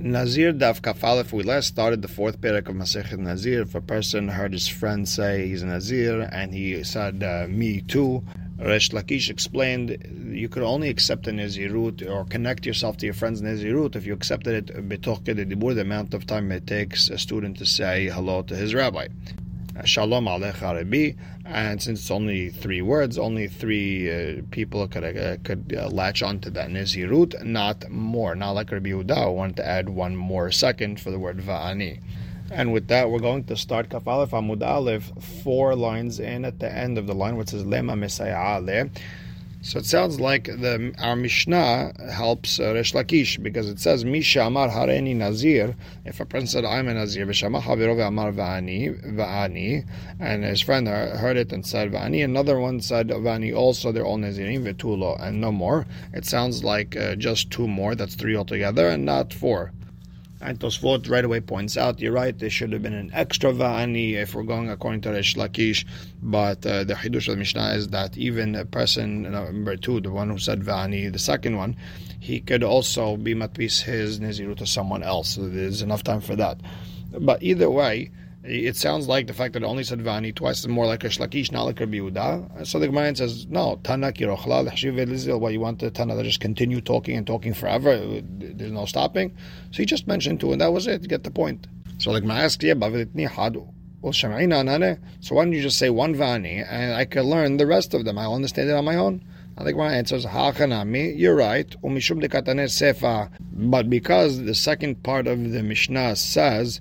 Nazir Daf Kafal, if we last started the fourth parak of Masechet Nazir, if a person heard his friend say he's a Nazir and he said, uh, me too, Resh Lakish explained you could only accept a Nazirut or connect yourself to your friend's Nazirut if you accepted it betoch the amount of time it takes a student to say hello to his rabbi. Shalom Alecha and since it's only three words, only three uh, people could uh, could uh, latch onto that Nizirut, not more. Not like Rabbi who wanted to add one more second for the word Va'ani. And with that, we're going to start Kaf Aleph Amud Aleph, four lines in at the end of the line, which says Lema Mesayah so it sounds like the our Mishnah helps uh, Resh Lakish because it says Misha Amar Hareni Nazir. If a person said I'm a Nazir, V'Shama Haviro Amar Vani Va'ani, and his friend heard it and said Va'ani. Another one said Va'ani also. They're all Nazirim V'Tulo and no more. It sounds like uh, just two more. That's three altogether and not four. And Tosfot right away points out, you're right, there should have been an extra va'ani if we're going according to Resh Lakish. But uh, the Hidush of the Mishnah is that even a person, number two, the one who said va'ani, the second one, he could also be matpis his niziru to someone else. So there's enough time for that. But either way, it sounds like the fact that only said Vani twice is more like Resh Lakish, not like a Yehuda. So the Gemara says, no, Tana kirochla l'chshiv Why you want the Tana to just continue talking and talking forever? Uh, there's no stopping. So he just mentioned two, and that was it. Get the point. So the Gemara asks, yeah, so why don't you just say one Vani, and I can learn the rest of them? I'll understand it on my own. I think my answer is Hachanami. You're right. Umishum de Sefa. But because the second part of the Mishnah says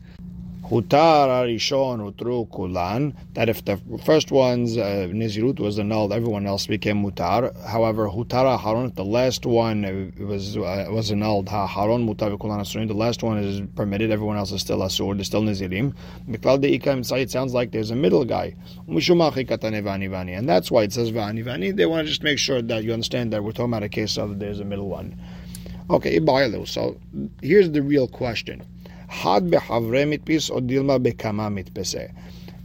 Hutar Arishon Utru Kulan, that if the first one's uh, Nizirut was annulled, everyone else became Mutar. However, Hutar Haron, if the last one was uh, was annulled, Ha Haron Mutar Kulan Asurin, the last one is permitted, everyone else is still Asur, they're still Nizirim. It sounds like there's a middle guy. And that's why it says Vani Vani. They want to just make sure that you understand that we're talking about a case of there's a middle one. Okay, so here's the real question had behavre mitpis or dilma bekama mitpese.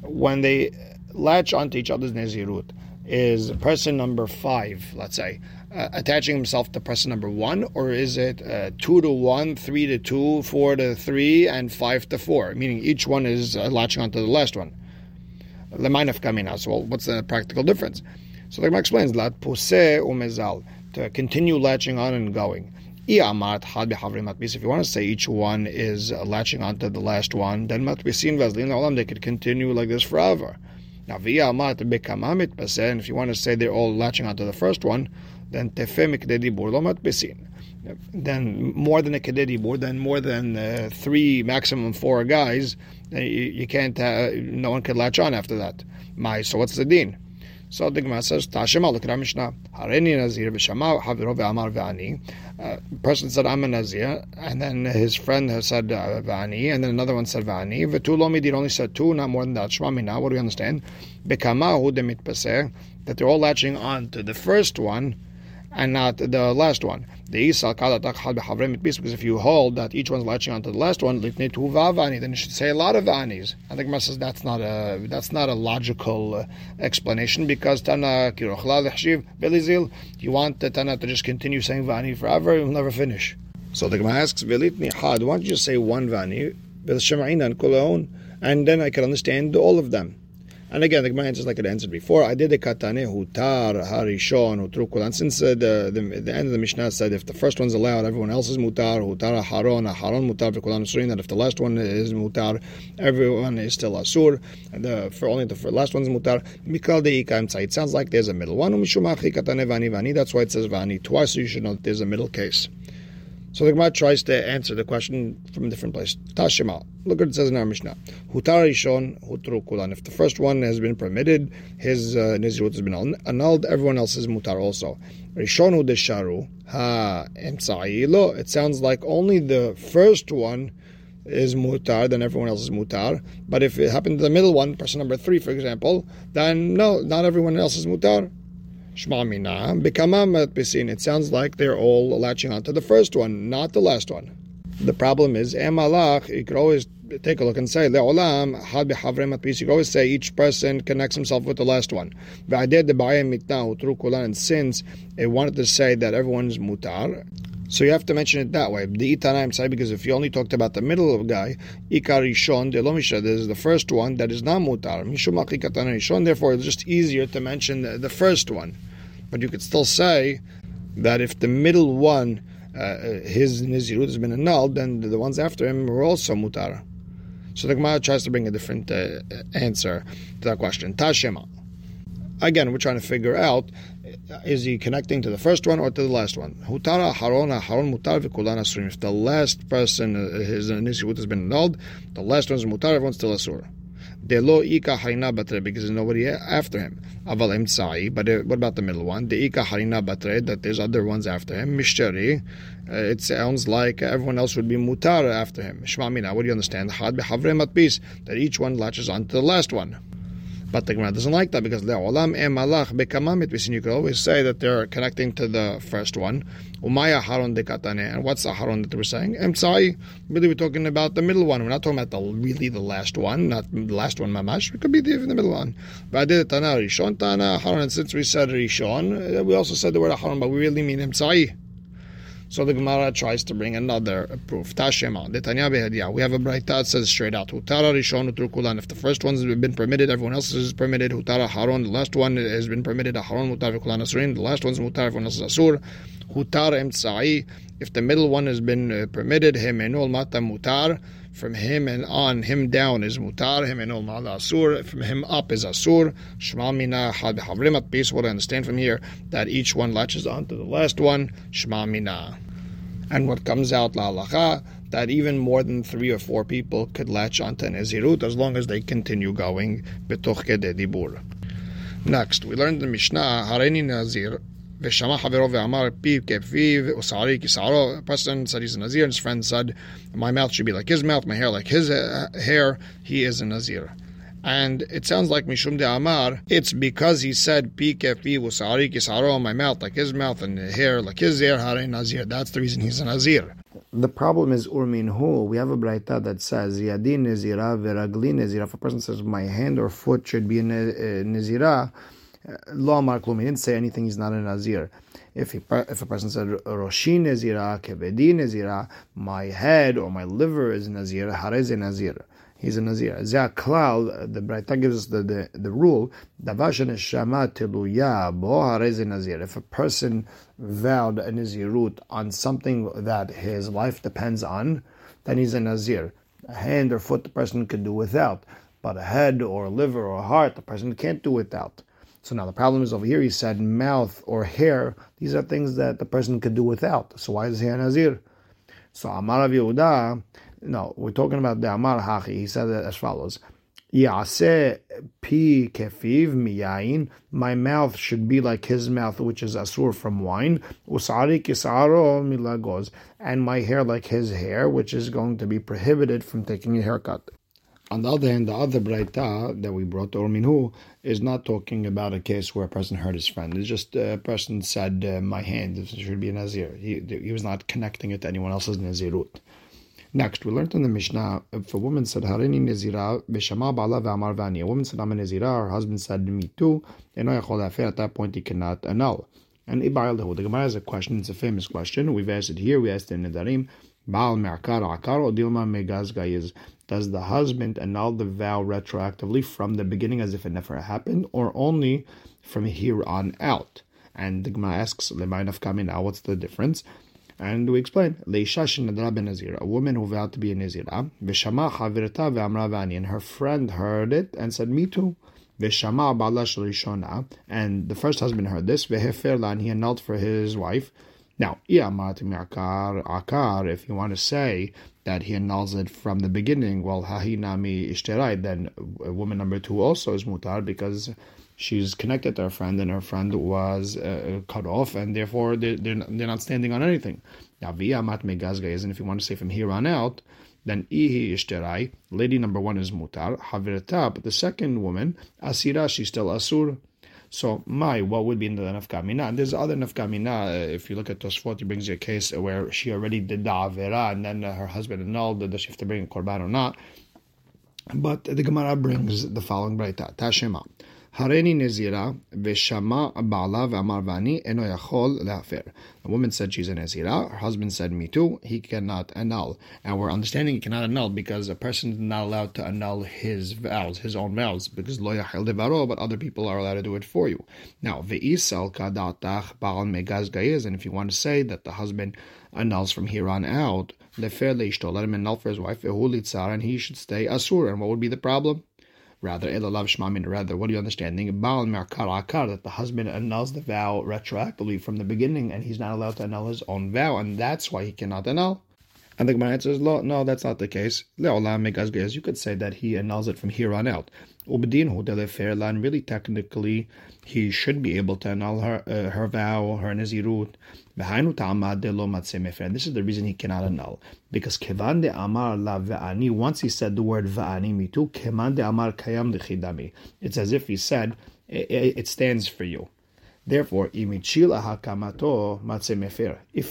When they latch onto each other's nezirut, is person number five, let's say, uh, attaching himself to person number one, or is it uh, two to one, three to two, four to three, and five to four? Meaning each one is uh, latching onto the last one. Leminaf kamina. So, what's the practical difference? So the Gemara explains, to continue latching on and going. If you want to say each one is latching onto the last one, then must be seen. they could continue like this forever. Now, if you want to say they're all latching onto the first one, then then more than a kededi then more than uh, three, maximum four guys, you, you can't, uh, no one can latch on after that. My, so what's the deen? So the Gemara says, at our Mishnah. Hareni Nazir v'shama haviro ve'amar ve'ani. Uh, person said, I'm a Nazir, and then his friend said uh, ve'ani, and then another one said "Vani." ve'ani. V'tulo midin only said two, not more than that. Shema mina, what do we understand? Bekamahu that they're all latching on to the first one, and not the last one. The Isa because if you hold that each one's latching onto the last one, then you should say a lot of vanis. I think says that's not a that's not a logical uh, explanation because Tana Belizil, you want the Tana to just continue saying vani forever, you'll never finish. So the Gemara asks, Velitni Had, why don't you just say one vani, and then I can understand all of them. And again, the Gemara answers like it answered before. I did the katane hutar harishon utrukulan. Since uh, the, the, the end of the Mishnah said if the first one's allowed, everyone else is mutar. Hutar haron haron mutar v'kulan asurin. That if the last one is mutar, everyone is still asur. And the, for only the last one's mutar. Mikal deika It sounds like there's a middle one. Umishumachi katane vani vani. That's why it says vani twice. So you should know that there's a middle case. So the Gemara tries to answer the question from a different place. Tashima. Look what it says in our Mishnah. Hutar Rishon Hutru Kulan. If the first one has been permitted, his uh, Nizirut has been annulled, everyone else is Mutar also. Rishon Desharu. Ha Emsa'ilo. It sounds like only the first one is mutar, then everyone else is mutar. But if it happened to the middle one, person number three, for example, then no, not everyone else is mutar. Shma Mina, Bisin. It sounds like they're all latching onto the first one, not the last one. The problem is, eh, Emalach, you could always take a look and say, Le'olam, Had Behavre You could always say each person connects himself with the last one. But I did the bay mythrukulan and since it wanted to say that everyone's mutar, So you have to mention it that way. The Itanaim say because if you only talked about the middle of guy, Ikar Rishon de Lomisha, this is the first one that is not mutar. Mishum Rishon, therefore it's just easier to mention the, first one. But you could still say that if the middle one, uh, his Nizirut has been annulled, then the ones after him were also mutar. So the Gemara tries to bring a different uh, answer to that question. Tashema. Again, we're trying to figure out is he connecting to the first one or to the last one? Hutara harona haron mutar v'kulan asurim. If the last person, uh, his initial has been annulled, the last one's mutar, everyone's still asur. Delo ika harina batre because there's nobody after him. Aval emtsai. But uh, what about the middle one? The ika harina batre that there's other ones after him. Mishteri. Uh, it sounds like everyone else would be mutar after him. Shma mina. What do you understand? Had behavre matpis that each one latches onto the last one. But the Gemara doesn't like that because le'olam em malach bekamamit You could always say that they're connecting to the first one. Umaya haron dekatane. And what's the haron that they were saying? Emtsai. Really, we're talking about the middle one. We're not talking about the really the last one, not the last one mamash. It could be the, the middle one. But I did it, tana rishon tana haron. And since we said rishon, uh, we also said the word haron, but we really mean emtsai. So the Gemara tries to bring another proof. Tashema, Detanya Behadia. We have a braita that says straight out, Hutara Rishon Utrukulan. If the first one's been permitted, everyone else is permitted. Hutara Haron. The last one has been permitted. Haron Mutar Kulan Asurin. The last one's Mutar, everyone else is Asur. Hutar Emtsai. If the middle one has been uh, permitted, him enul mata mutar. From him and on, him down is mutar. Him enul mala asur. From him up is asur. Shma mina had havrimat peace. What I understand from here that each one latches onto the last one. Shma mina. And what comes out la halacha that even more than three or four people could latch onto nezirut as long as they continue going betoch dibur. Next, we learned the Mishnah, Hareni Nazir, Veshama Havero Ve'amar Piv Kefiv Usari Kisaro. Preston said he's a Nazir. and His friend said, My mouth should be like his mouth, my hair like his uh, hair. He is a Nazir. And it sounds like Mishum de Amar, it's because he said, Pikefi usari kisaro, my mouth like his mouth, and hair like his hair, hare nazir. That's the reason he's a nazir. The problem is urmin hu. We have a braita that says, Yadin nazira veragli nazira. If a person says, my hand or foot should be a uh, nezira, uh, lo amar klum. He didn't say anything. He's not a nazir. If he, if a person said roshi nezira kevedi nezira, my head or my liver is nazir, harez nazir he's a Nazir. Klal, uh, the Braita gives us the, rule, the, the rule, Nazir. If a person vowed a Nazirut on something that his life depends on, then he's a Nazir. A hand or foot the person could do without, but a head or a liver or a heart the person can't do without. So now the problem is over here, he said mouth or hair, these are things that the person could do without. So why is he a Nazir? So Amar Yehuda, no, we're talking about the Amar Hachi. He said it as follows. Pi. My mouth should be like his mouth, which is asur from wine. Usari kisaro milagos. And my hair like his hair, which is going to be prohibited from taking a haircut. On the other hand, the other Braita that we brought, or Minhu, is not talking about a case where a person hurt his friend. It's just a person said, uh, My hand should be a Nazir. He, he was not connecting it to anyone else's Nazirut. Next, we learned in the Mishnah if a woman said Harini Nezira Bishama Bala Vamar Vani. A woman said I'm a Nezira, her husband said me too, at that point he cannot annul. And Ibayal the Gemara has a question, it's a famous question. We've asked it here, we asked it in Nedarim. Baal Merkar Akar or Dilma Megazga does the husband annul the vow retroactively from the beginning as if it never happened, or only from here on out? And the Gemara asks, Now, what's the difference? And we explain, a woman who vowed to be a Nazira, and her friend heard it and said, me too. And the first husband heard this, and he annulled for his wife. Now, akar, if you want to say that he annuls it from the beginning, well, hahinami ishterai. then woman number two also is mutar because she's connected to her friend, and her friend was uh, cut off, and therefore they're, they're, not standing on anything. Now, via mat megazga is, and if you want to say from here on out, then ihi ishtarai, lady number one is mutar, havirta, but the second woman, asira, she's still asur. So, my, what would be in the nafkamina? And there's other nafkamina. Uh, if you look at Tosfot, he brings you a case where she already did the avera, and then uh, her husband annulled, does she have to bring a korban or not? But the Gemara brings the following braita, Tashema. Hareni Nezira v'shama ba'ala v'amar v'ani eno yachol. The woman said she's a Nezira. Her husband said, me too. He cannot annul. And we're understanding he cannot annul because a person is not allowed to annul his vows, his own vows, because lo yachel devaro, but other people are allowed to do it for you. Now, ve'isal kadatach ba'al megaz gayez, and if you want to say that the husband annuls from here on out, lefer leishto, let him annul for his wife, and he should stay asur. And what would be the problem? Rather, elalav shmamin. Rather, what are you understanding? Baal akar that the husband annuls the vow retroactively from the beginning, and he's not allowed to annul his own vow, and that's why he cannot annul. And the Gemara answers, no, that's not the case. You could say that he annuls it from here on out. Really, technically, he should be able to annul her, uh, her vow, her nazirut. And this is the reason he cannot annul. Because kevan de amar la ve'ani, once he said the word ve'ani mitu, kevan de amar kayam. It's as if he said, it stands for you. Therefore, If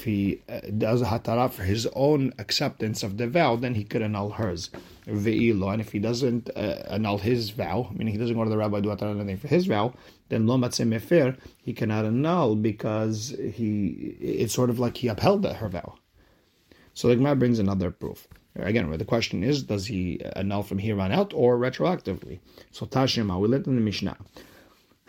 he uh, does hatara for his own acceptance of the vow, then he could annul hers. And if he doesn't uh, annul his vow, meaning he doesn't go to the rabbi do hatara anything for his vow, then lo matze he cannot annul because he it's sort of like he upheld her vow. So the Gemara brings another proof. Again, the question is, does he annul from here on out or retroactively? So Tashima, we learned in the Mishnah.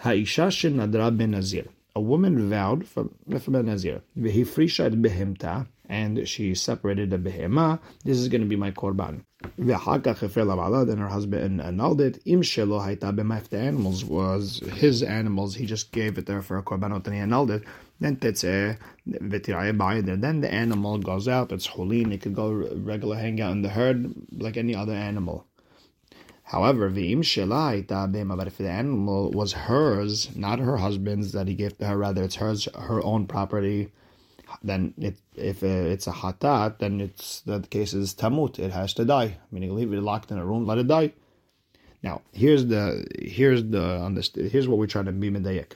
Ha'isha nadra ben nazir. A woman vowed for, for ben nazir. V'hifrisha et behemta, and she separated the behema. This is going to be my korban. Then her husband uh, annulled it. Im shelo haita the animals was his animals, he just gave it there for a korbanot and he annulled it. Then Then the animal goes out. It's holin. It could go regular hang out in the herd like any other animal. However, v'im shelaita but if the animal was hers, not her husband's that he gave to her, rather it's hers, her own property, then it, if it's a hatat, then it's the case is tamut. It has to die. Meaning, leave it locked in a room, let it die. Now, here's the here's the here's what we're trying to be medayek.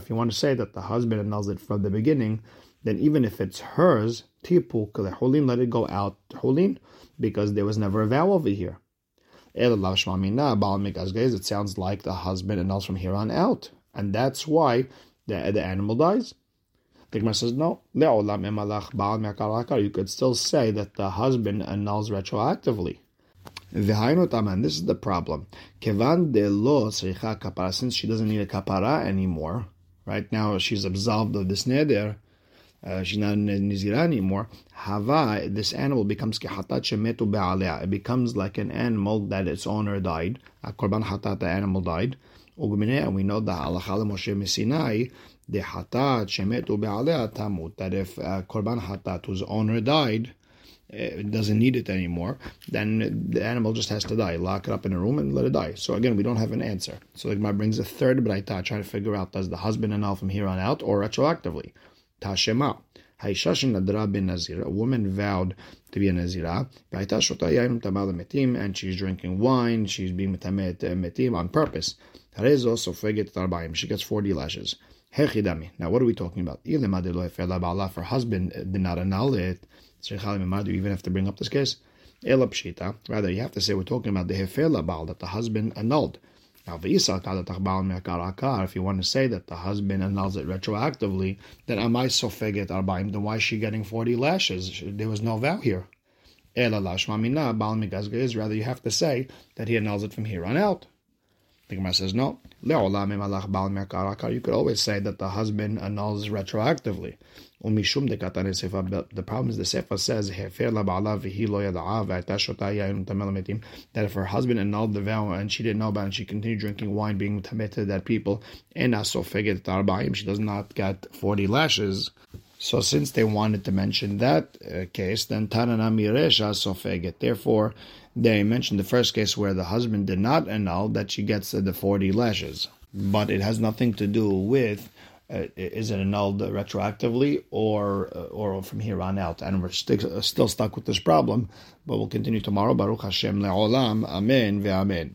If you want to say that the husband annuls it from the beginning, then even if it's hers, tipuk let it go out holin because there was never a vow over here. It sounds like the husband annuls from here on out, and that's why the, the animal dies. The Gemara says no. You could still say that the husband annuls retroactively. This is the problem. Since she doesn't need a kapara anymore, right now she's absolved of this neder uh, she's not in Nizira anymore, Hava, this animal becomes kehatat shemetu be'alea. It becomes like an animal that its owner died. A korban hatat, the animal died. And we know the halacha Moshe Messinai, the hatat shemetu be'alea tamut, that if uh, korban hatat whose owner died, it doesn't need it anymore, then the animal just has to die. Lock it up in a room and let it die. So again, we don't have an answer. So the Gemara brings a third braita, trying to figure out does the husband annul from here on out or retroactively. Tashema. Haishashin Nadra bin Nazir, a woman vowed to be a Nazira, and she's drinking wine, she's being metamet eh, metim on purpose. also She gets 40 lashes. Hechidami. Now, what are we talking about? If her husband did not annul it, do you even have to bring up this case? Rather, you have to say we're talking about the hefela that the husband annulled. Now, if you want to say that the husband annuls it retroactively, then am I sofeget arbaim? Then why is she getting 40 lashes? There was no vow here. Rather, you have to say that he annuls it from here on out. The Gemara says no. You could always say that the husband annuls retroactively. The problem is the Sefer says that if her husband annulled the vow and she didn't know about it and she continued drinking wine, being committed to that people, and she does not get 40 lashes. So since they wanted to mention that uh, case, then Tanana Miresha Sofeget. Therefore, they mentioned the first case where the husband did not annul that she gets the 40 lashes. But it has nothing to do with uh, is it annulled retroactively or uh, or from here on out? And we're stick, uh, still stuck with this problem, but we'll continue tomorrow. Baruch Hashem le'olam. Amen ve'amen.